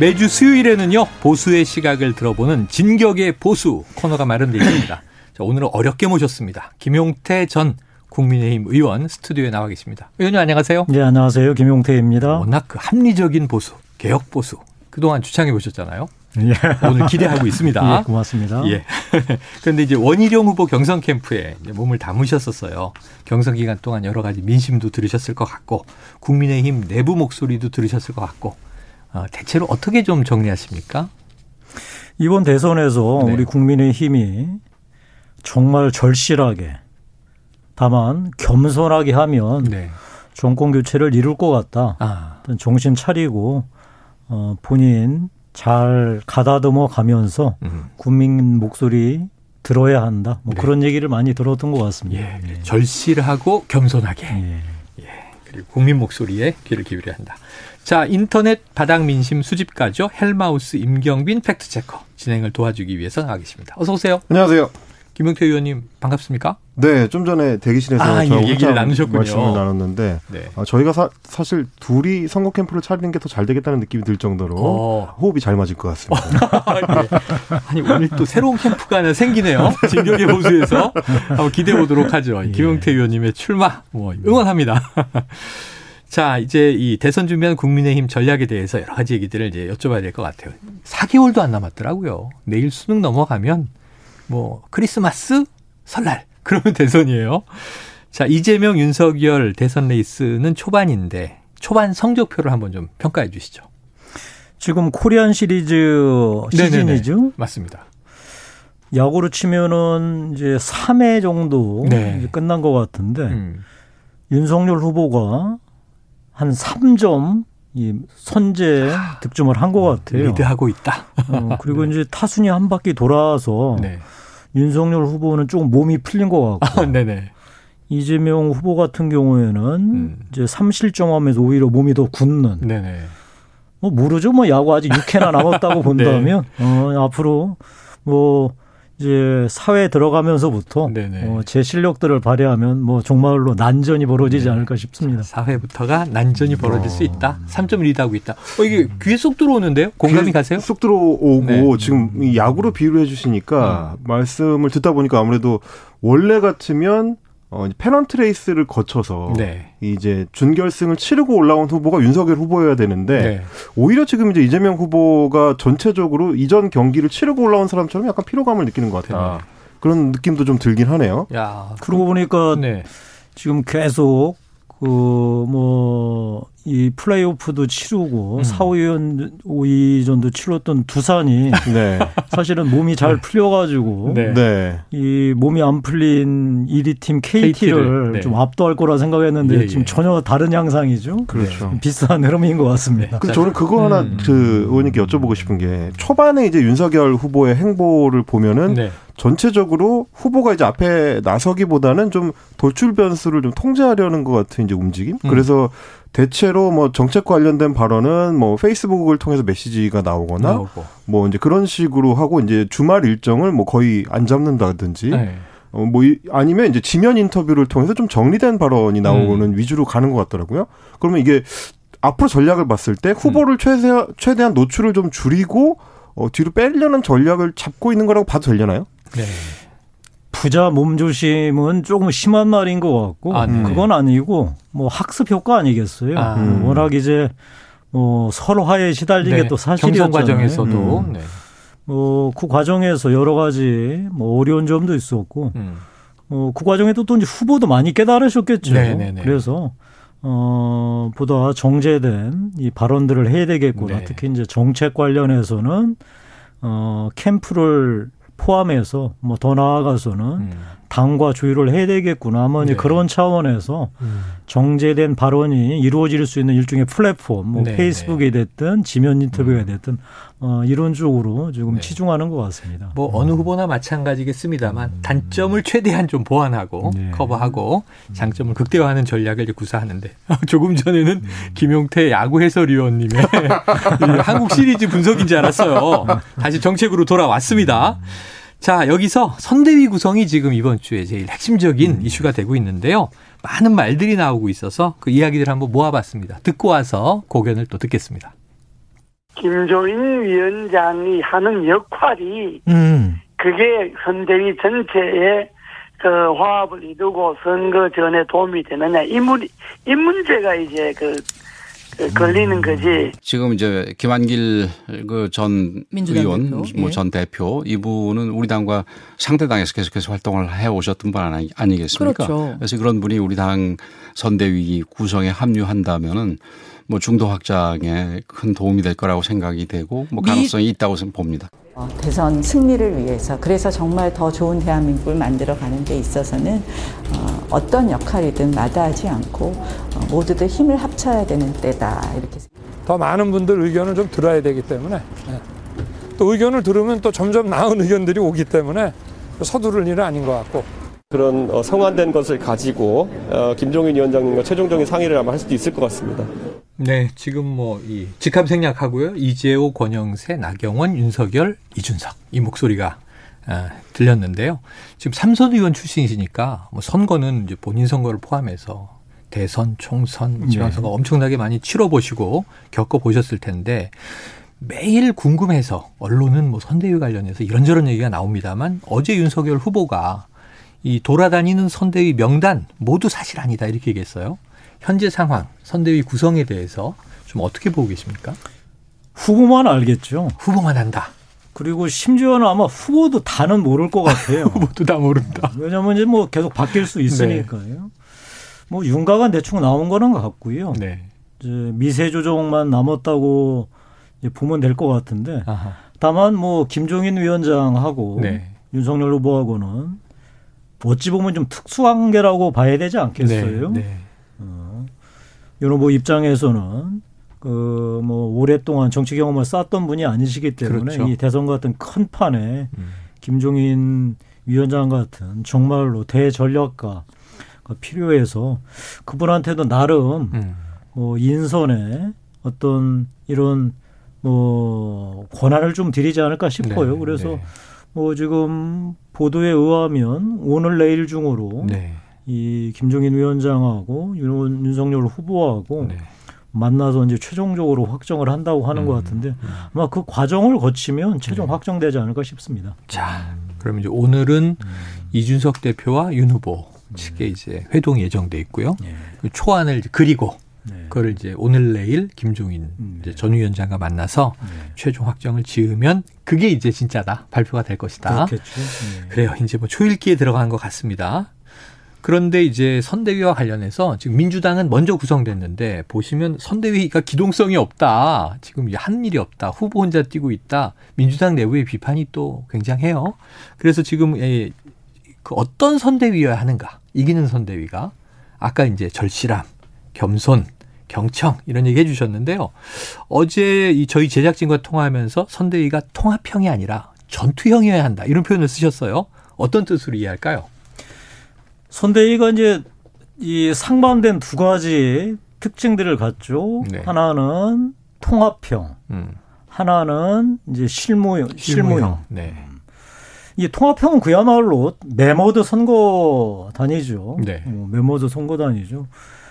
매주 수요일에는요, 보수의 시각을 들어보는 진격의 보수 코너가 마련되어 있습니다. 자, 오늘은 어렵게 모셨습니다. 김용태 전 국민의힘 의원 스튜디오에 나와 계십니다. 의원님 안녕하세요. 네, 안녕하세요. 김용태입니다. 워낙 그 합리적인 보수, 개혁 보수 그동안 주창해 보셨잖아요. 예. 오늘 기대하고 있습니다. 예, 고맙습니다. 예. 그런데 이제 원희룡 후보 경선 캠프에 몸을 담으셨었어요. 경선 기간 동안 여러 가지 민심도 들으셨을 것 같고 국민의힘 내부 목소리도 들으셨을 것 같고 어, 대체로 어떻게 좀 정리하십니까? 이번 대선에서 네. 우리 국민의 힘이 정말 절실하게 다만 겸손하게 하면 네. 정권 교체를 이룰 것 같다. 아. 정신 차리고 어, 본인 잘 가다듬어 가면서 음. 국민 목소리 들어야 한다. 뭐 네. 그런 얘기를 많이 들었던 것 같습니다. 예. 예. 절실하고 겸손하게. 예. 예. 그리고 국민 목소리에 귀를 기울여야 한다. 자, 인터넷 바닥 민심 수집가죠. 헬마우스 임경빈 팩트체커 진행을 도와주기 위해서 나와 계십니다. 어서 오세요. 안녕하세요. 김용태 의원님 반갑습니까? 네, 좀 전에 대기실에서 아, 저 예, 얘기를 나누셨군요. 말씀을 나눴는데 네. 아, 저희가 사, 실 둘이 선거 캠프를 차리는 게 더 잘 되겠다는 느낌이 들 정도로 어. 호흡이 잘 맞을 것 같습니다. 네. 아니 오늘 또 새로운 캠프가 하나 생기네요. 진격의 보수에서 한번 기대해 보도록 하죠. 예. 김용태 의원님의 출마 뭐 응원합니다. 자, 이제 이 대선 준비한 국민의힘 전략에 대해서 여러 가지 얘기들을 이제 여쭤봐야 될 것 같아요. 4개월도 안 남았더라고요. 내일 수능 넘어가면 뭐 크리스마스, 설날 그러면 대선이에요. 자, 이재명, 윤석열 대선 레이스는 초반인데 초반 성적표를 한번 좀 평가해 주시죠. 지금 코리안 시리즈 시즌이죠? 네네네. 맞습니다. 야구로 치면은 이제 3회 정도 네. 끝난 것 같은데 음. 윤석열 후보가 한 3점 이 선제 아, 득점을 한 것 같아요. 리드하고 있다. 어, 그리고 네. 이제 타순이 한 바퀴 돌아서 네. 윤석열 후보는 조금 몸이 풀린 것 같고. 아, 네네. 이재명 후보 같은 경우에는 음. 이제 3실점하면서 오히려 몸이 더 굳는. 네네. 뭐 모르죠. 뭐 야구 아직 6회나 남았다고 본다면 네. 어, 앞으로 뭐 이제 4회에 들어가면서부터 어, 제 실력들을 발휘하면 뭐 정말로 난전이 벌어지지 네. 않을까 싶습니다. 4회부터가 난전이 벌어질 어. 수 있다. 3점 리드하고 있다. 어, 이게 귀에 쏙 들어오는데요? 공감이 가세요? 쏙 들어오고 네. 지금 야구로 비유를 해주시니까 음. 말씀을 듣다 보니까 아무래도 원래 같으면 어, 페넌트 레이스를 거쳐서 네. 이제 준결승을 치르고 올라온 후보가 윤석열 후보여야 되는데 네. 오히려 지금 이제 이재명 후보가 전체적으로 이전 경기를 치르고 올라온 사람처럼 약간 피로감을 느끼는 것 같아요. 아. 그런 느낌도 좀 들긴 하네요. 야, 그러고 보니까 네. 지금 계속 그뭐 이 플레이오프도 치르고 음. 4, 5위전 5위전도 치렀던 두산이 네. 사실은 몸이 잘 네. 풀려가지고 네. 네. 이 몸이 안 풀린 1위 팀 KT를, KT를 네. 좀 압도할 거라 생각했는데 예, 지금 예. 전혀 다른 양상이죠. 그렇죠. 비슷한 흐름인 것 같습니다. 그 저는 그거 하나 음. 그 의원님께 여쭤보고 싶은 게 초반에 이제 윤석열 후보의 행보를 보면은 네. 전체적으로 후보가 이제 앞에 나서기보다는 좀 돌출 변수를 좀 통제하려는 것 같은 이제 움직임. 음. 그래서 대체로 뭐 정책 관련된 발언은 뭐 페이스북을 통해서 메시지가 나오거나 나오고. 뭐 이제 그런 식으로 하고 이제 주말 일정을 뭐 거의 안 잡는다든지 네. 어, 뭐, 아니면 이제 지면 인터뷰를 통해서 좀 정리된 발언이 나오는 음. 위주로 가는 것 같더라고요. 그러면 이게 앞으로 전략을 봤을 때 후보를 음. 최대, 최대한 노출을 좀 줄이고 어, 뒤로 빼려는 전략을 잡고 있는 거라고 봐도 되려나요? 네. 부자 몸조심은 조금 심한 말인 것 같고 아, 네. 그건 아니고 뭐 학습 효과 아니겠어요. 아. 음. 워낙 이제 뭐 설화에 시달린 네. 게또 사실이었잖아요. 과정에서도 음. 네. 뭐그 과정에서 여러 가지 뭐 어려운 점도 있었고 음. 뭐그 과정에도 또 이제 후보도 많이 깨달으셨겠죠. 네네네. 네, 네. 그래서 어 보다 정제된 이 발언들을 해야 되겠구나. 네. 특히 이제 정책 관련해서는 어 캠프를 포함해서 뭐 더 나아가서는 음. 당과 조율을 해야 되겠구나. 아마 네. 그런 차원에서 음. 정제된 발언이 이루어질 수 있는 일종의 플랫폼, 뭐 네. 페이스북이 네. 됐든 지면 인터뷰가 음. 됐든 어, 이런 쪽으로 조금 네. 치중하는 것 같습니다. 뭐 음. 어느 후보나 마찬가지겠습니다만 음. 단점을 최대한 좀 보완하고 네. 커버하고 음. 장점을 극대화하는 전략을 이제 구사하는데 조금 전에는 음. 김용태 야구 해설위원님의 한국 시리즈 분석인 줄 알았어요. 다시 정책으로 돌아왔습니다. 자, 여기서 선대위 구성이 지금 이번 주에 제일 핵심적인 음. 이슈가 되고 있는데요. 많은 말들이 나오고 있어서 그 이야기들 한번 모아봤습니다. 듣고 와서 고견을 또 듣겠습니다. 김종인 위원장이 하는 역할이 음. 그게 선대위 전체에 그 화합을 이루고 선거 전에 도움이 되느냐 이, 문, 이 문제가 이제 그 걸리는 음. 거지. 지금 이제 김한길 그 전 의원, 뭐전 예. 대표 이분은 우리 당과 상대 당에서 계속해서 활동을 해 오셨던 분 아니, 아니겠습니까? 그렇죠. 그래서 그런 분이 우리 당 선대위 구성에 합류한다면은 뭐 중도 확장에 큰 도움이 될 거라고 생각이 되고 뭐 가능성이 있다고 봅니다. 어, 대선 승리를 위해서 그래서 정말 더 좋은 대한민국을 만들어 가는 데 있어서는 어, 떤 역할이든 마다하지 않고 어, 모두들 힘을 합쳐야 되는 때다 이렇게 더 많은 분들 의견을 좀 들어야 되기 때문에 네. 또 의견을 들으면 또 점점 나은 의견들이 오기 때문에 서두를 일은 아닌 것 같고 그런 어, 성안된 것을 가지고 어, 김종인 위원장님과 최종적인 상의를 아마 할 수도 있을 것 같습니다. 네, 지금 뭐 이 직함 생략하고요. 이재호, 권영세, 나경원, 윤석열, 이준석 이 목소리가 아, 들렸는데요. 지금 삼선 의원 출신이시니까 뭐 선거는 이제 본인 선거를 포함해서 대선, 총선, 지방선거 네. 엄청나게 많이 치러보시고 겪어보셨을 텐데 매일 궁금해서 언론은 뭐 선대위 관련해서 이런저런 얘기가 나옵니다만 어제 윤석열 후보가 이 돌아다니는 선대위 명단 모두 사실 아니다 이렇게 얘기했어요. 현재 상황, 선대위 구성에 대해서 좀 어떻게 보고 계십니까? 후보만 알겠죠. 후보만 한다. 그리고 심지어는 아마 후보도 다는 모를 것 같아요. 후보도 다 모른다. 왜냐하면 이제 뭐 계속 바뀔 수 있으니까요. 네. 뭐 윤곽은 대충 나온 거는 것 같고요. 네. 이제 미세 조정만 남았다고 보면 될 것 같은데 아하. 다만 뭐 김종인 위원장하고 네. 윤석열 후보하고는 어찌 보면 좀 특수한 게라고 봐야 되지 않겠어요? 네, 네. 어, 이런 뭐 입장에서는 그 뭐 오랫동안 정치 경험을 쌓았던 분이 아니시기 때문에 그렇죠. 이 대선 같은 큰 판에 음. 김종인 위원장 같은 정말로 대전략가 필요해서 그분한테도 나름 음. 뭐 인선에 어떤 이런 뭐 권한을 좀 드리지 않을까 싶어요. 네, 그래서 네. 뭐 지금 보도에 의하면 오늘 내일 중으로 네. 이 김종인 위원장하고 윤, 윤석열 후보하고 네. 만나서 이제 최종적으로 확정을 한다고 하는 음, 것 같은데 음. 아마 그 과정을 거치면 최종 네. 확정되지 않을까 싶습니다. 자, 그럼 이제 오늘은 음. 이준석 대표와 윤 후보 측에 음. 이제 회동 예정돼 있고요. 네. 그 초안을 그리고 네. 그걸 이제 오늘 내일 김종인 음, 이제 네. 전 위원장과 만나서 네. 최종 확정을 지으면 그게 이제 진짜다 발표가 될 것이다. 그렇겠죠. 네. 그래요. 이제 뭐 초읽기에 들어간 것 같습니다. 그런데 이제 선대위와 관련해서 지금 민주당은 먼저 구성됐는데 보시면 선대위가 기동성이 없다. 지금 한 일이 없다. 후보 혼자 뛰고 있다. 민주당 내부의 비판이 또 굉장해요. 그래서 지금 그 어떤 선대위여야 하는가? 이기는 선대위가 아까 이제 절실함, 겸손, 경청 이런 얘기 해주셨는데요. 어제 이 저희 제작진과 통화하면서 선대위가 통합형이 아니라 전투형이어야 한다 이런 표현을 쓰셨어요. 어떤 뜻으로 이해할까요? 선대위가 이제 이 상반된 두 가지 특징들을 갖죠. 네. 하나는 통합형, 음. 하나는 이제 실무형. 실무형. 네. 이 통합형은 그야말로 매머드 선거단이죠. 네. 어, 매머드 선거단이죠.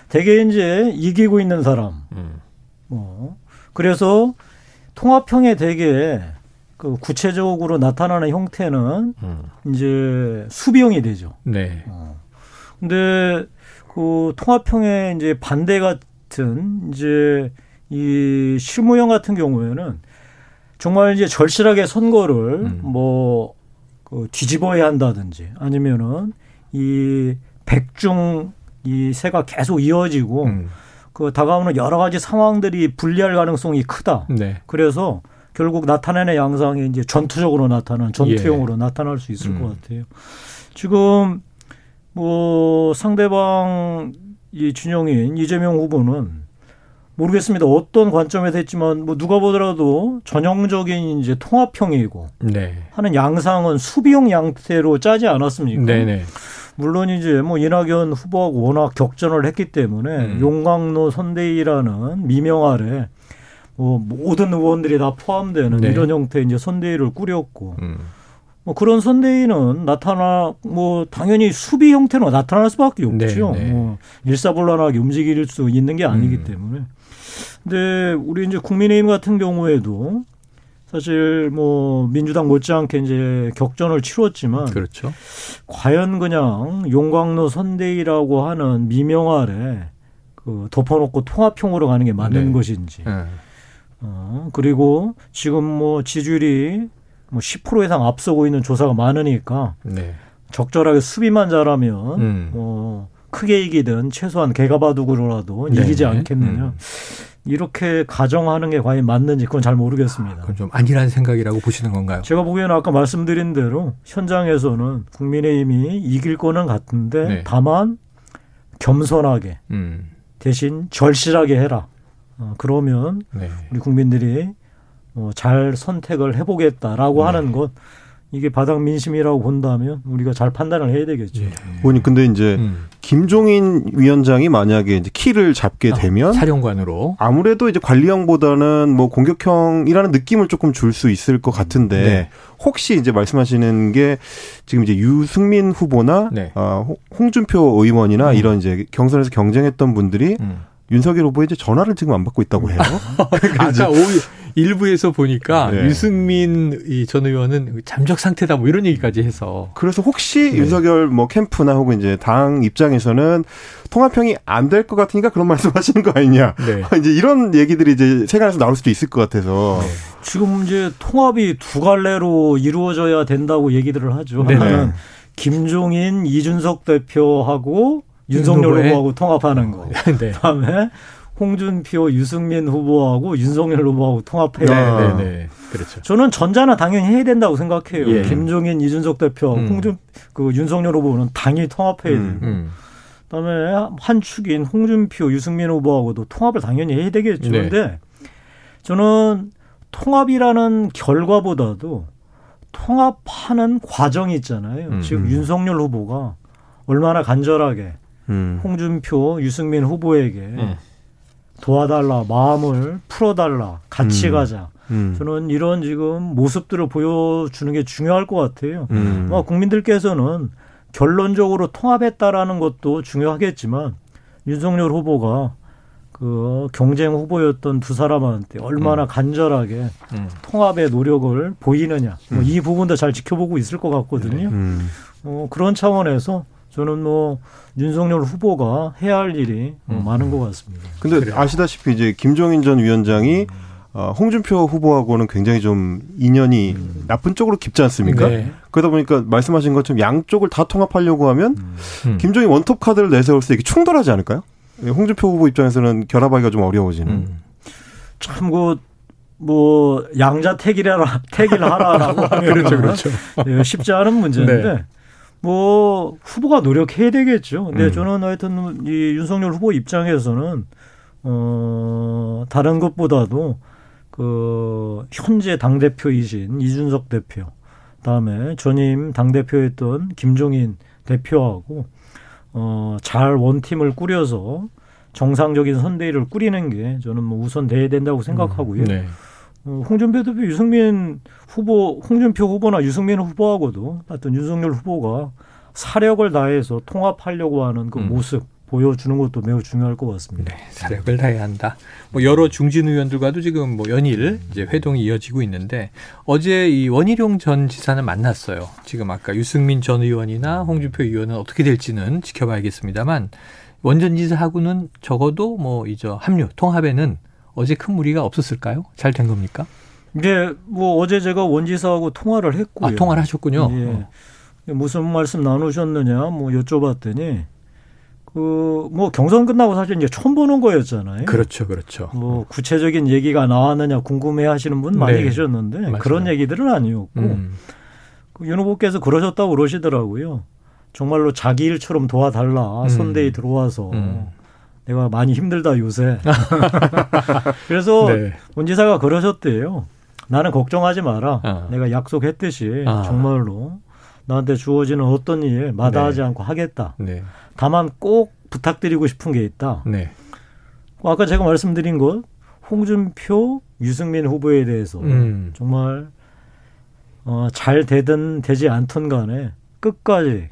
대개 이제 이기고 있는 사람. 음. 뭐 그래서 통합형에 대개 그 구체적으로 나타나는 형태는 음. 이제 수비형이 되죠. 네. 어. 근데 그 통합형의 이제 반대 같은 이제 이 실무형 같은 경우에는 정말 이제 절실하게 선거를 음. 뭐그 뒤집어야 한다든지 아니면은 이 백중 이 새가 계속 이어지고 음. 그 다가오는 여러 가지 상황들이 불리할 가능성이 크다. 네. 그래서 결국 나타내는 양상이 이제 전투적으로 나타나는 전투용으로 예. 나타날 수 있을 음. 것 같아요. 지금 뭐 상대방 이 진영인 이재명 후보는 모르겠습니다. 어떤 관점에서 했지만 뭐 누가 보더라도 전형적인 이제 통합형이고 네. 하는 양상은 수비형 양태로 짜지 않았습니까? 네네. 물론 이제 뭐 이낙연 후보하고 워낙 격전을 했기 때문에 음. 용광로 선대위라는 미명 아래 뭐 모든 의원들이 다 포함되는 네. 이런 형태의 이제 선대위를 꾸렸고 음. 뭐 그런 선대위는 나타나 뭐 당연히 수비 형태로 나타날 수밖에 없죠. 네, 네. 뭐 일사불란하게 움직일 수 있는 게 아니기 음. 때문에. 근데 우리 이제 국민의힘 같은 경우에도 사실 뭐 민주당 못지않게 이제 격전을 치렀지만 그렇죠. 과연 그냥 용광로 선대위라고 하는 미명 아래 그 덮어놓고 통합형으로 가는 게 맞는 네. 것인지. 네. 어, 그리고 지금 뭐 지지율이 뭐 10% 이상 앞서고 있는 조사가 많으니까 네. 적절하게 수비만 잘하면 음. 뭐 크게 이기든 최소한 개가 바둑으로라도 네. 이기지 않겠느냐. 음. 이렇게 가정하는 게 과연 맞는지 그건 잘 모르겠습니다. 아, 그건 좀 아니라는 생각이라고 보시는 건가요? 제가 보기에는 아까 말씀드린 대로 현장에서는 국민의힘이 이길 거는 같은데 네. 다만 겸손하게 음. 대신 절실하게 해라. 어, 그러면 네. 우리 국민들이 어, 잘 선택을 해보겠다라고 네. 하는 것 이게 바닥 민심이라고 본다면 우리가 잘 판단을 해야 되겠죠. 예. 보니 근데 이제 음. 김종인 위원장이 만약에 이제 키를 잡게 아, 되면 사령관으로 아무래도 이제 관리형보다는 뭐 공격형이라는 느낌을 조금 줄 수 있을 것 같은데 네. 혹시 이제 말씀하시는 게 지금 이제 유승민 후보나 네. 어, 홍준표 의원이나 음. 이런 이제 경선에서 경쟁했던 분들이 음. 윤석열 후보에 이제 전화를 지금 안 받고 있다고 해요. 아까 오후 일부에서 보니까 네. 유승민 전 의원은 잠적 상태다 뭐 이런 얘기까지 해서 그래서 혹시 네. 윤석열 뭐 캠프나 혹은 이제 당 입장에서는 통합형이 안 될 것 같으니까 그런 말씀하시는 거 아니냐. 네. 이제 이런 얘기들이 이제 세간에서 나올 수도 있을 것 같아서 네. 지금 이제 통합이 두 갈래로 이루어져야 된다고 얘기들을 하죠. 하나는 김종인, 이준석 대표하고 윤석열 후보하고 통합하는 거. 네. 그다음에 홍준표, 유승민 후보하고 윤석열 후보하고 통합해요. 아, 네, 네. 그렇죠. 저는 전자는 당연히 해야 된다고 생각해요. 예. 김종인, 이준석 대표, 음. 홍준 그 윤석열 후보는 당연히 통합해야 음, 되고. 음. 그다음에 한 축인 홍준표, 유승민 후보하고도 통합을 당연히 해야 되겠죠. 네. 근데 저는 통합이라는 결과보다도 통합하는 과정이 있잖아요. 음. 지금 음. 윤석열 후보가 얼마나 간절하게 음. 홍준표, 유승민 후보에게 음. 도와달라, 마음을 풀어달라, 같이 음. 가자. 음. 저는 이런 지금 모습들을 보여주는 게 중요할 것 같아요. 음. 뭐 국민들께서는 결론적으로 통합했다라는 것도 중요하겠지만 윤석열 후보가 그 경쟁 후보였던 두 사람한테 얼마나 음. 간절하게 음. 통합의 노력을 보이느냐 뭐 이 부분도 잘 지켜보고 있을 것 같거든요. 어, 그런 차원에서 저는 뭐 윤석열 후보가 해야 할 일이 음. 많은 것 같습니다. 근데 그래요. 아시다시피 이제 김종인 전 위원장이 어, 홍준표 후보하고는 굉장히 좀 인연이 음. 나쁜 쪽으로 깊지 않습니까? 네. 그러다 보니까 말씀하신 것처럼 양쪽을 다 통합하려고 하면 음. 김종인 원톱 카드를 내세울 때 이게 충돌하지 않을까요? 예, 홍준표 후보 입장에서는 결합하기가 좀 어려워지는. 음. 참그 뭐 양자 택일하라 택일하라라고 하면 그렇죠, 그렇죠. 예, 쉽지 않은 문제인데 네. 뭐 후보가 노력해야 되겠죠. 근데 음. 저는 하여튼 이 윤석열 후보 입장에서는 어 다른 것보다도 그 현재 당 대표이신 이준석 대표, 다음에 전임 당 대표였던 김종인 대표하고 어잘 원팀을 꾸려서 정상적인 선대위를 꾸리는 게 저는 뭐 우선 돼야 된다고 생각하고요. 음. 네. 어, 홍준표 대표, 유승민 후보, 홍준표 후보나 유승민 후보하고도 하여튼 윤석열 후보가 사력을 다해서 통합하려고 하는 그 음. 모습 보여주는 것도 매우 중요할 것 같습니다. 네, 사력을 다해야 한다. 뭐 여러 중진 의원들과도 지금 뭐 연일 이제 회동이 이어지고 있는데 어제 이 원희룡 전 지사는 만났어요. 지금 아까 유승민 전 의원이나 홍준표 의원은 어떻게 될지는 지켜봐야겠습니다만 원전 지사하고는 적어도 뭐 이제 합류 통합에는 어제 큰 무리가 없었을까요? 잘 된 겁니까? 네, 뭐 어제 제가 원지사하고 통화를 했고요. 아, 통화를 하셨군요. 예. 어. 무슨 말씀 나누셨느냐 뭐 여쭤봤더니 그 뭐 경선 끝나고 사실 이제 처음 보는 거였잖아요. 그렇죠, 그렇죠. 뭐 구체적인 얘기가 나왔느냐 궁금해하시는 분 많이 네. 계셨는데 맞아요. 그런 얘기들은 아니었고 음. 그윤 후보께서 그러셨다고 그러시더라고요. 정말로 자기 일처럼 도와달라. 음. 선대에 들어와서. 음. 내가 많이 힘들다 요새. 그래서 네. 원 지사가 그러셨대요. 나는 걱정하지 마라. 아. 내가 약속했듯이 아. 정말로 나한테 주어지는 어떤 일 마다하지 네. 않고 하겠다. 네. 다만 꼭 부탁드리고 싶은 게 있다. 네. 아까 제가 말씀드린 것 홍준표, 유승민 후보에 대해서 음. 정말 어, 잘 되든 되지 않든 간에 끝까지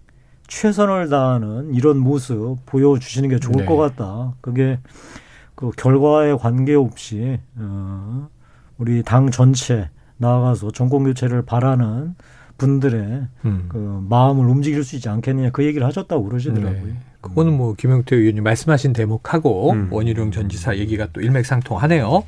최선을 다하는 이런 모습 보여주시는 게 좋을 네. 것 같다. 그게 그 결과에 관계없이 어, 우리 당 전체 나아가서 정권 교체를 바라는 분들의 음. 그 마음을 움직일 수 있지 않겠느냐 그 얘기를 하셨다고 그러시더라고요. 네. 그거는 뭐 김영태 의원님 말씀하신 대목하고 음. 원희룡 전 지사 얘기가 또 일맥상통하네요.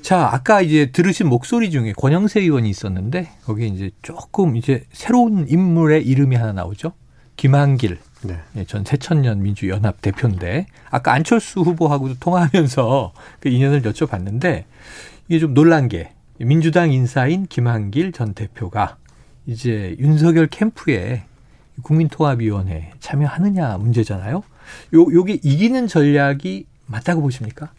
자, 아까 이제 들으신 목소리 중에 권영세 의원이 있었는데 거기에 이제 조금 이제 새로운 인물의 이름이 하나 나오죠. 김한길 네. 예, 전 새천년 민주연합 대표인데 아까 안철수 후보하고도 통화하면서 그 인연을 여쭤봤는데 이게 좀 놀란 게 민주당 인사인 김한길 전 대표가 이제 윤석열 캠프에 국민통합위원회 참여하느냐 문제잖아요. 요 요게 이기는 전략이 맞다고 보십니까?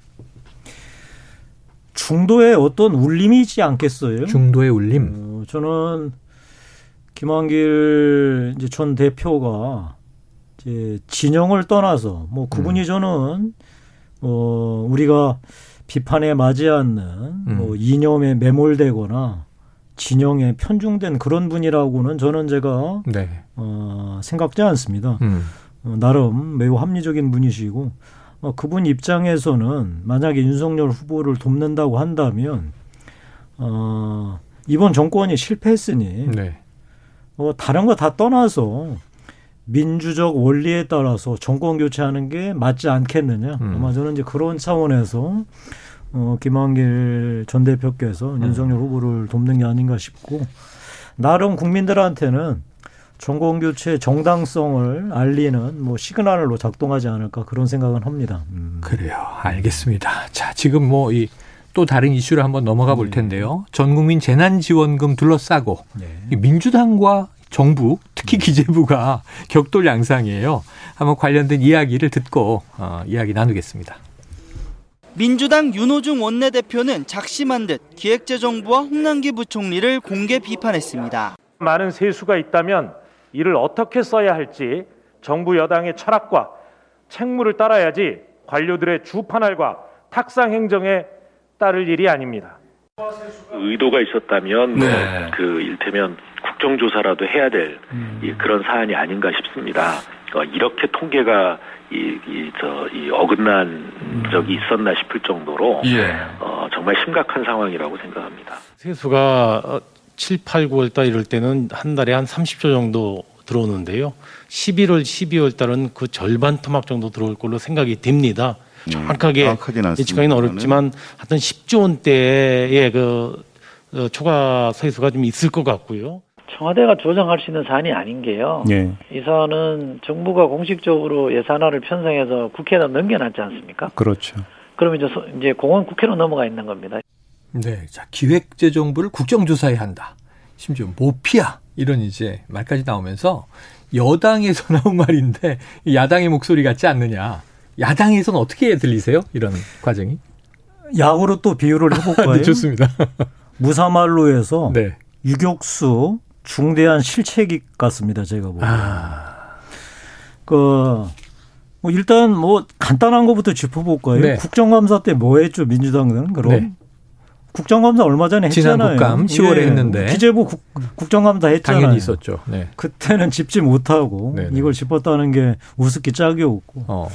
중도의 어떤 울림이지 않겠어요? 중도의 울림. 어, 저는 김한길 이제 전 대표가 이제 진영을 떠나서 뭐 그분이 음. 저는 어 우리가 비판에 맞지 않는 음. 뭐 이념에 매몰되거나 진영에 편중된 그런 분이라고는 저는 제가 네. 어, 생각지 않습니다. 음. 어, 나름 매우 합리적인 분이시고 어, 그분 입장에서는 만약에 윤석열 후보를 돕는다고 한다면 어, 이번 정권이 실패했으니 네. 어, 다른 거 다 떠나서 민주적 원리에 따라서 정권 교체하는 게 맞지 않겠느냐. 음. 아마 저는 이제 그런 차원에서 어, 김한길 전 대표께서 음. 윤석열 후보를 돕는 게 아닌가 싶고 나름 국민들한테는 정권 교체 정당성을 알리는 뭐 시그널로 작동하지 않을까 그런 생각은 합니다. 음. 그래요. 알겠습니다. 자, 지금 뭐 이 또 다른 이슈를 한번 넘어가 볼 네. 텐데요. 전 국민 재난지원금 둘러싸고 네. 민주당과 정부, 특히 음. 기재부가 격돌 양상이에요. 한번 관련된 이야기를 듣고 어, 이야기 나누겠습니다. 민주당 윤호중 원내대표는 작심한 듯 기획재정부와 홍남기 부총리를 공개 비판했습니다. 많은 세수가 있다면 이를 어떻게 써야 할지 정부 여당의 철학과 책무를 따라야지 관료들의 주판알과 탁상 행정에 따를 일이 아닙니다. 의도가 있었다면 네. 그 일테면 국정조사라도 해야 될 음. 그런 사안이 아닌가 싶습니다. 어, 이렇게 통계가 이, 이, 저, 이 어긋난 적이 있었나 싶을 정도로 예. 어, 정말 심각한 상황이라고 생각합니다. 세수가 7, 8, 9월 달 이럴 때는 한 달에 한 30조 정도 들어오는데요. 11월, 12월 달은 그 절반 토막 정도 들어올 걸로 생각이 됩니다. 음, 정확하게 예측하기는 어렵지만 하여튼 10조 원대의 그 어, 초과 세수가 좀 있을 것 같고요. 청와대가 조정할 수 있는 사안이 아닌 게요. 네. 이 사안은 정부가 공식적으로 예산안을 편성해서 국회에다 넘겨놨지 않습니까? 그렇죠. 그러면 이제, 이제 공원 국회로 넘어가 있는 겁니다. 네. 자, 기획재정부를 국정조사해야 한다. 심지어 모피아. 이런 이제 말까지 나오면서 여당에서 나온 말인데 야당의 목소리 같지 않느냐. 야당에서는 어떻게 들리세요? 이런 과정이? 야구로 또 비유를 해볼까요? 네, 좋습니다. 무사말로에서 네. 유격수 중대한 실책이 같습니다. 제가 보기에. 아. 그, 뭐 일단 뭐 간단한 것부터 짚어볼까요? 네. 국정감사 때 뭐 했죠? 민주당은 그럼? 네. 국정감사 얼마 전에 했잖아요. 지난 국감 10월에 예. 했는데 기재부 국, 정감사 했잖아요. 당연히 있었죠. 네. 그때는 짚지 못하고 네네. 이걸 짚었다는 게 우습기 짝이 없고 어.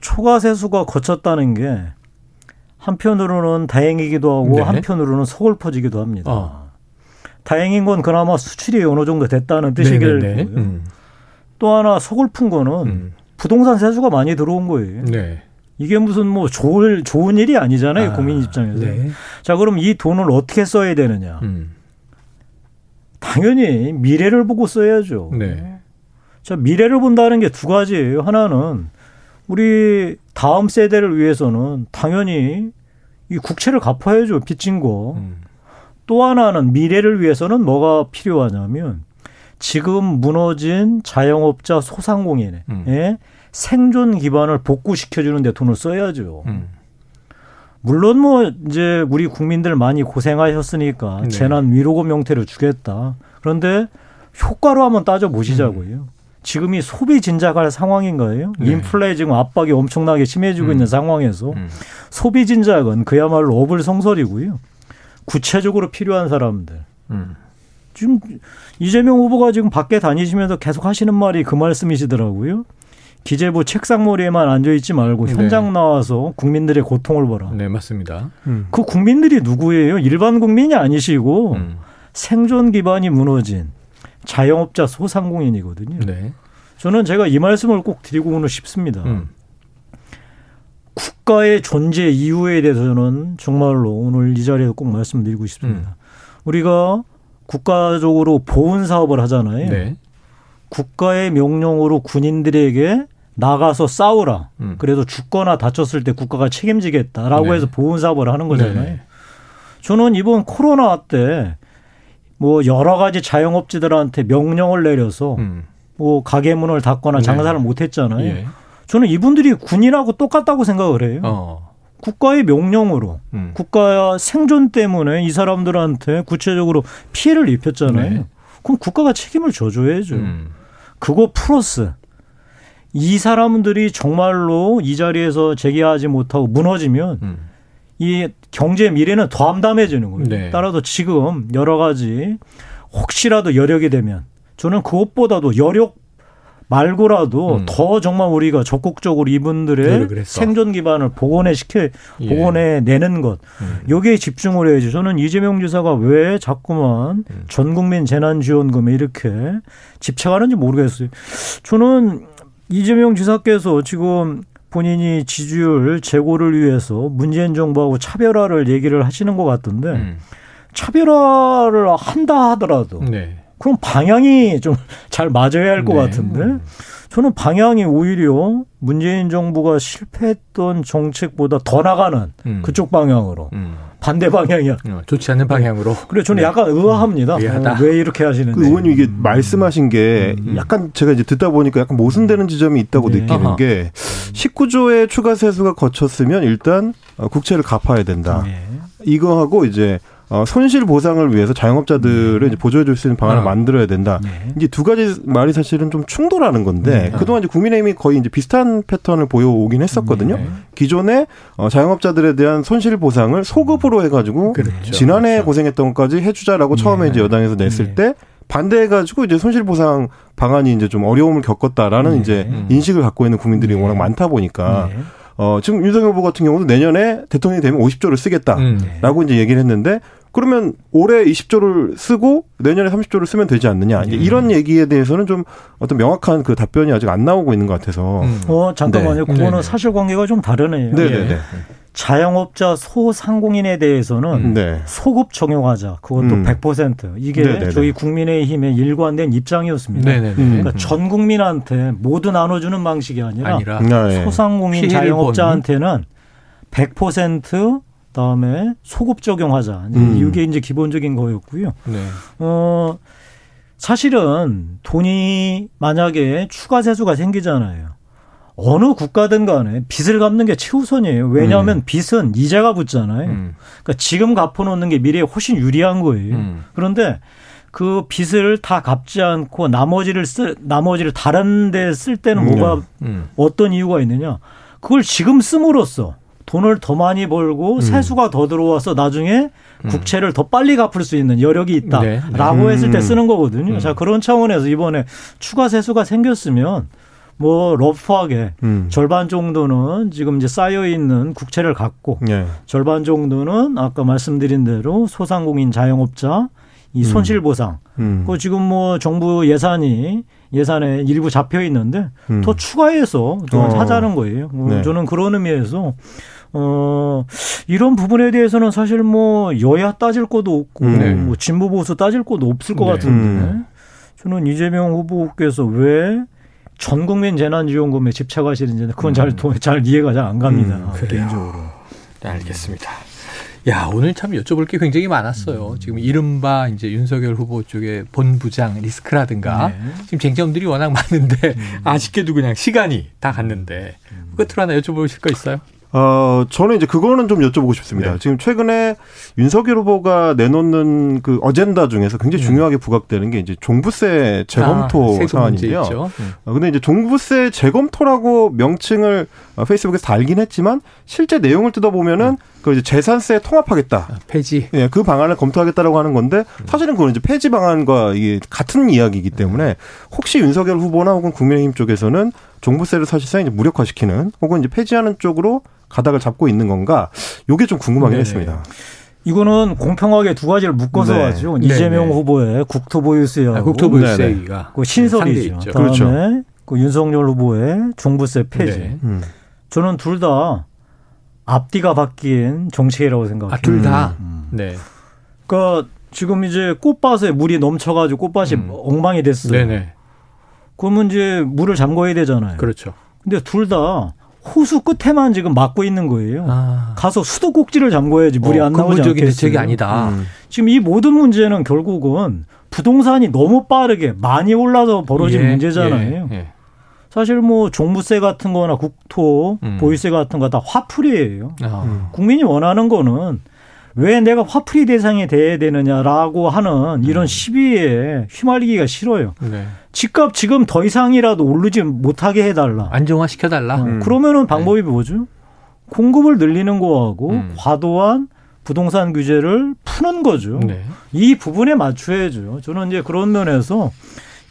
초과 세수가 거쳤다는 게 한편으로는 다행이기도 하고 네. 한편으로는 서글퍼지기도 합니다. 어. 다행인 건 그나마 수출이 어느 정도 됐다는 뜻이겠고요. 음. 또 하나 서글픈 거는 음. 부동산 세수가 많이 들어온 거예요. 네. 이게 무슨 뭐 좋을 좋은 일이 아니잖아요 아, 국민 입장에서. 네. 자 그럼 이 돈을 어떻게 써야 되느냐? 음. 당연히 미래를 보고 써야죠. 네. 자 미래를 본다는 게 두 가지예요. 하나는 우리 다음 세대를 위해서는 당연히 이 국채를 갚아야죠 빚진 거. 음. 또 하나는 미래를 위해서는 뭐가 필요하냐면 지금 무너진 자영업자 소상공인의 음. 생존 기반을 복구시켜주는 데 돈을 써야죠. 음. 물론 뭐 이제 우리 국민들 많이 고생하셨으니까 네. 재난 위로금 형태로 주겠다. 그런데 효과로 한번 따져 보시자고요. 음. 지금이 소비 진작할 상황인가요? 네. 인플레 지금 압박이 엄청나게 심해지고 음. 있는 상황에서 음. 소비 진작은 그야말로 어불성설이고요. 구체적으로 필요한 사람들. 음. 지금 이재명 후보가 지금 밖에 다니시면서 계속 하시는 말이 그 말씀이시더라고요. 기재부 책상머리에만 앉아 있지 말고 네. 현장 나와서 국민들의 고통을 보라. 네, 맞습니다. 음. 그 국민들이 누구예요? 일반 국민이 아니시고 음. 생존 기반이 무너진 자영업자 소상공인이거든요. 네. 저는 제가 이 말씀을 꼭 드리고는 싶습니다. 음. 국가의 존재 이유에 대해서는 정말로 오늘 이 자리에서 꼭 말씀드리고 싶습니다. 음. 우리가 국가적으로 보훈 사업을 하잖아요. 네. 국가의 명령으로 군인들에게 나가서 싸우라. 음. 그래도 죽거나 다쳤을 때 국가가 책임지겠다라고 네. 해서 보훈 사업을 하는 거잖아요. 네. 저는 이번 코로나 때 뭐 여러 가지 자영업자들한테 명령을 내려서 음. 뭐 가게 문을 닫거나 네. 장사를 네. 못 했잖아요. 예. 저는 이분들이 군인하고 똑같다고 생각을 해요. 어. 국가의 명령으로 음. 국가 생존 때문에 이 사람들한테 구체적으로 피해를 입혔잖아요. 네. 그럼 국가가 책임을 져줘야죠. 음. 그거 플러스 이 사람들이 정말로 이 자리에서 재기하지 못하고 무너지면 음. 이 경제 미래는 더 암담해지는 거예요. 네. 따라서 지금 여러 가지 혹시라도 여력이 되면 저는 그것보다도 여력 말고라도 음. 더 정말 우리가 적극적으로 이분들의 생존 기반을 복원해 시켜 예. 복원해 내는 것 음. 여기에 집중을 해야지. 저는 이재명 지사가 왜 자꾸만 음. 전 국민 재난 지원금에 이렇게 집착하는지 모르겠어요. 저는 이재명 지사께서 지금 본인이 지지율 제고를 위해서 문재인 정부하고 차별화를 얘기를 하시는 것 같은데 음. 차별화를 한다 하더라도 네. 그럼 방향이 좀 잘 맞아야 할것 네. 같은데 저는 방향이 오히려 문재인 정부가 실패했던 정책보다 더 나가는 음. 그쪽 방향으로 음. 반대 방향이야. 어, 좋지 않는 방향으로. 그래 저는 네. 약간 의아합니다. 어, 왜 이렇게 하시는지. 그 의원님 이게 음. 말씀하신 게 음. 약간 제가 이제 듣다 보니까 약간 모순되는 지점이 있다고 네. 느끼는 아하. 게 19조의 추가 세수가 거쳤으면 일단 어, 국채를 갚아야 된다. 네. 이거하고 이제 어, 손실 보상을 위해서 자영업자들을 네. 이제 보조해 줄 수 있는 방안을 어. 만들어야 된다. 네. 이제 두 가지 말이 사실은 좀 충돌하는 건데 네. 그동안 이제 국민의힘이 거의 이제 비슷한 패턴을 보여오긴 했었거든요. 네. 기존에 어, 자영업자들에 대한 손실 보상을 소급으로 해가지고 그렇죠. 지난해 그렇죠. 고생했던 것까지 해주자라고 처음에 네. 이제 여당에서 냈을 네. 때 반대해가지고 이제 손실 보상 방안이 이제 좀 어려움을 겪었다라는 이제 음. 인식을 갖고 있는 국민들이 워낙 많다 보니까 어, 지금 윤석열 후보 같은 경우도 내년에 대통령이 되면 50조를 쓰겠다라고 음. 이제 얘기를 했는데 그러면 올해 20조를 쓰고 내년에 30조를 쓰면 되지 않느냐. 음. 이런 얘기에 대해서는 좀 어떤 명확한 그 답변이 아직 안 나오고 있는 것 같아서. 음. 어, 잠깐만요. 네. 그거는 네. 사실관계가 좀 다르네요. 네네네. 예. 자영업자 소상공인에 대해서는 음. 네. 소급 적용하자. 그것도 음. 100%. 이게 네네네. 저희 국민의힘의 일관된 입장이었습니다. 네네네. 그러니까 음. 전 국민한테 모두 나눠주는 방식이 아니라, 아니라. 아, 네. 소상공인 자영업자한테는 100% 다음에 소급 적용하자. 음. 이게 이제 기본적인 거였고요. 네. 어 사실은 돈이 만약에 추가 세수가 생기잖아요. 어느 국가든 간에 빚을 갚는 게 최우선이에요. 왜냐하면 음. 빚은 이자가 붙잖아요. 음. 그러니까 지금 갚아놓는 게 미래에 훨씬 유리한 거예요. 음. 그런데 그 빚을 다 갚지 않고 나머지를 쓸 나머지를 다른 데 쓸 때는 뭐가 음. 어떤 이유가 있느냐? 그걸 지금 씀으로써 돈을 더 많이 벌고 음. 세수가 더 들어와서 나중에 음. 국채를 더 빨리 갚을 수 있는 여력이 있다라고 네. 했을 때 음. 쓰는 거거든요. 음. 자 그런 차원에서 이번에 추가 세수가 생겼으면 뭐 러프하게 음. 절반 정도는 지금 이제 쌓여 있는 국채를 갖고 네. 절반 정도는 아까 말씀드린 대로 소상공인 자영업자 이 손실 보상. 음. 그 지금 뭐 정부 예산이 예산에 일부 잡혀 있는데 음. 더 추가해서 더 어. 하자는 거예요. 네. 저는 그런 의미에서 어, 이런 부분에 대해서는 사실 뭐 여야 따질 것도 없고 음. 네. 뭐 진보 보수 따질 것도 없을 것 네. 같은데 음. 저는 이재명 후보께서 왜 전 국민 재난지원금에 집착하시는지 그건 잘, 음. 잘 이해가 잘 안 갑니다. 음, 개인적으로. 네, 알겠습니다. 야, 오늘 참 여쭤볼 게 굉장히 많았어요. 음. 지금 이른바 이제 윤석열 후보 쪽의 본부장 리스크라든가 네. 지금 쟁점들이 워낙 많은데 음. 아쉽게도 그냥 시간이 다 갔는데 음. 끝으로 하나 여쭤보실 거 있어요? 어, 저는 이제 그거는 좀 여쭤보고 싶습니다. 네. 지금 최근에 윤석열 후보가 내놓는 그 어젠다 중에서 굉장히 음. 중요하게 부각되는 게 이제 종부세 재검토 아, 사안인데요. 음. 어, 근데 이제 종부세 재검토라고 명칭을 어, 페이스북에서 달긴 했지만 실제 내용을 뜯어보면은 음. 그 이제 재산세 통합하겠다. 아, 폐지. 예, 그 방안을 검토하겠다라고 하는 건데 음. 사실은 그건 이제 폐지 방안과 이게 같은 이야기이기 때문에 혹시 윤석열 후보나 혹은 국민의힘 쪽에서는 종부세를 사실상 이제 무력화시키는 혹은 이제 폐지하는 쪽으로 가닥을 잡고 있는 건가? 요게 좀 궁금하긴 네네. 했습니다. 이거는 공평하게 두 가지를 묶어서 네. 하죠. 이재명 네네. 후보의 국토보유세하고 아, 국토보유세가 그 신설이죠. 네, 그다음에 그렇죠. 그 윤석열 후보의 종부세 폐지. 네. 음. 저는 둘 다 앞뒤가 바뀐 정책이라고 생각해요. 아, 둘 다. 음. 네. 그러니까 지금 이제 꽃밭에 물이 넘쳐가지고 꽃밭이 음. 엉망이 됐어요. 네네. 그러면 이제 물을 잠궈야 되잖아요. 그렇죠. 근데 둘 다 호수 끝에만 지금 막고 있는 거예요. 아. 가서 수도 꼭지를 잠궈야지 물이 어, 안 나오지 않겠어요. 대책이 아니다. 음. 지금 이 모든 문제는 결국은 부동산이 너무 빠르게 많이 올라서 벌어진 예, 문제잖아요. 예, 예. 사실 뭐 종부세 같은 거나 국토, 음. 보유세 같은 거 다 화풀이에요. 아. 국민이 원하는 거는 왜 내가 화풀이 대상이 돼야 되느냐라고 하는 이런 음. 시비에 휘말리기가 싫어요. 네. 집값 지금 더 이상이라도 오르지 못하게 해달라. 안정화 시켜달라. 어. 음. 그러면은 방법이 네. 뭐죠? 공급을 늘리는 거하고 음. 과도한 부동산 규제를 푸는 거죠. 네. 이 부분에 맞춰야죠. 저는 이제 그런 면에서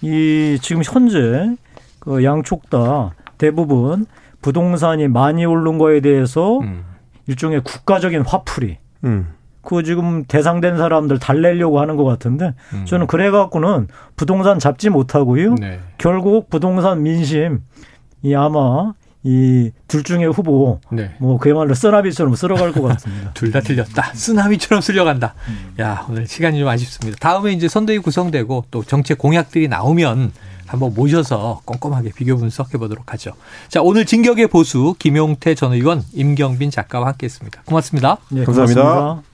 이 지금 현재 그 양쪽 다 대부분 부동산이 많이 오른 거에 대해서 음. 일종의 국가적인 화풀이 음. 그 지금 대상된 사람들 달래려고 하는 것 같은데 음. 저는 그래갖고는 부동산 잡지 못하고요. 네. 결국 부동산 민심 이 아마 이 둘 중에 후보 네. 뭐 그야말로 쓰나미처럼 쓸어갈 것 같습니다. 둘 다 틀렸다. 쓰나미처럼 쓸려간다. 음. 야 오늘 시간이 좀 아쉽습니다. 다음에 이제 선대위 구성되고 또 정책 공약들이 나오면 한번 모셔서 꼼꼼하게 비교 분석해 보도록 하죠. 자, 오늘 진격의 보수 김용태 전 의원, 임경빈 작가와 함께 했습니다. 고맙습니다. 네, 감사합니다. 고맙습니다.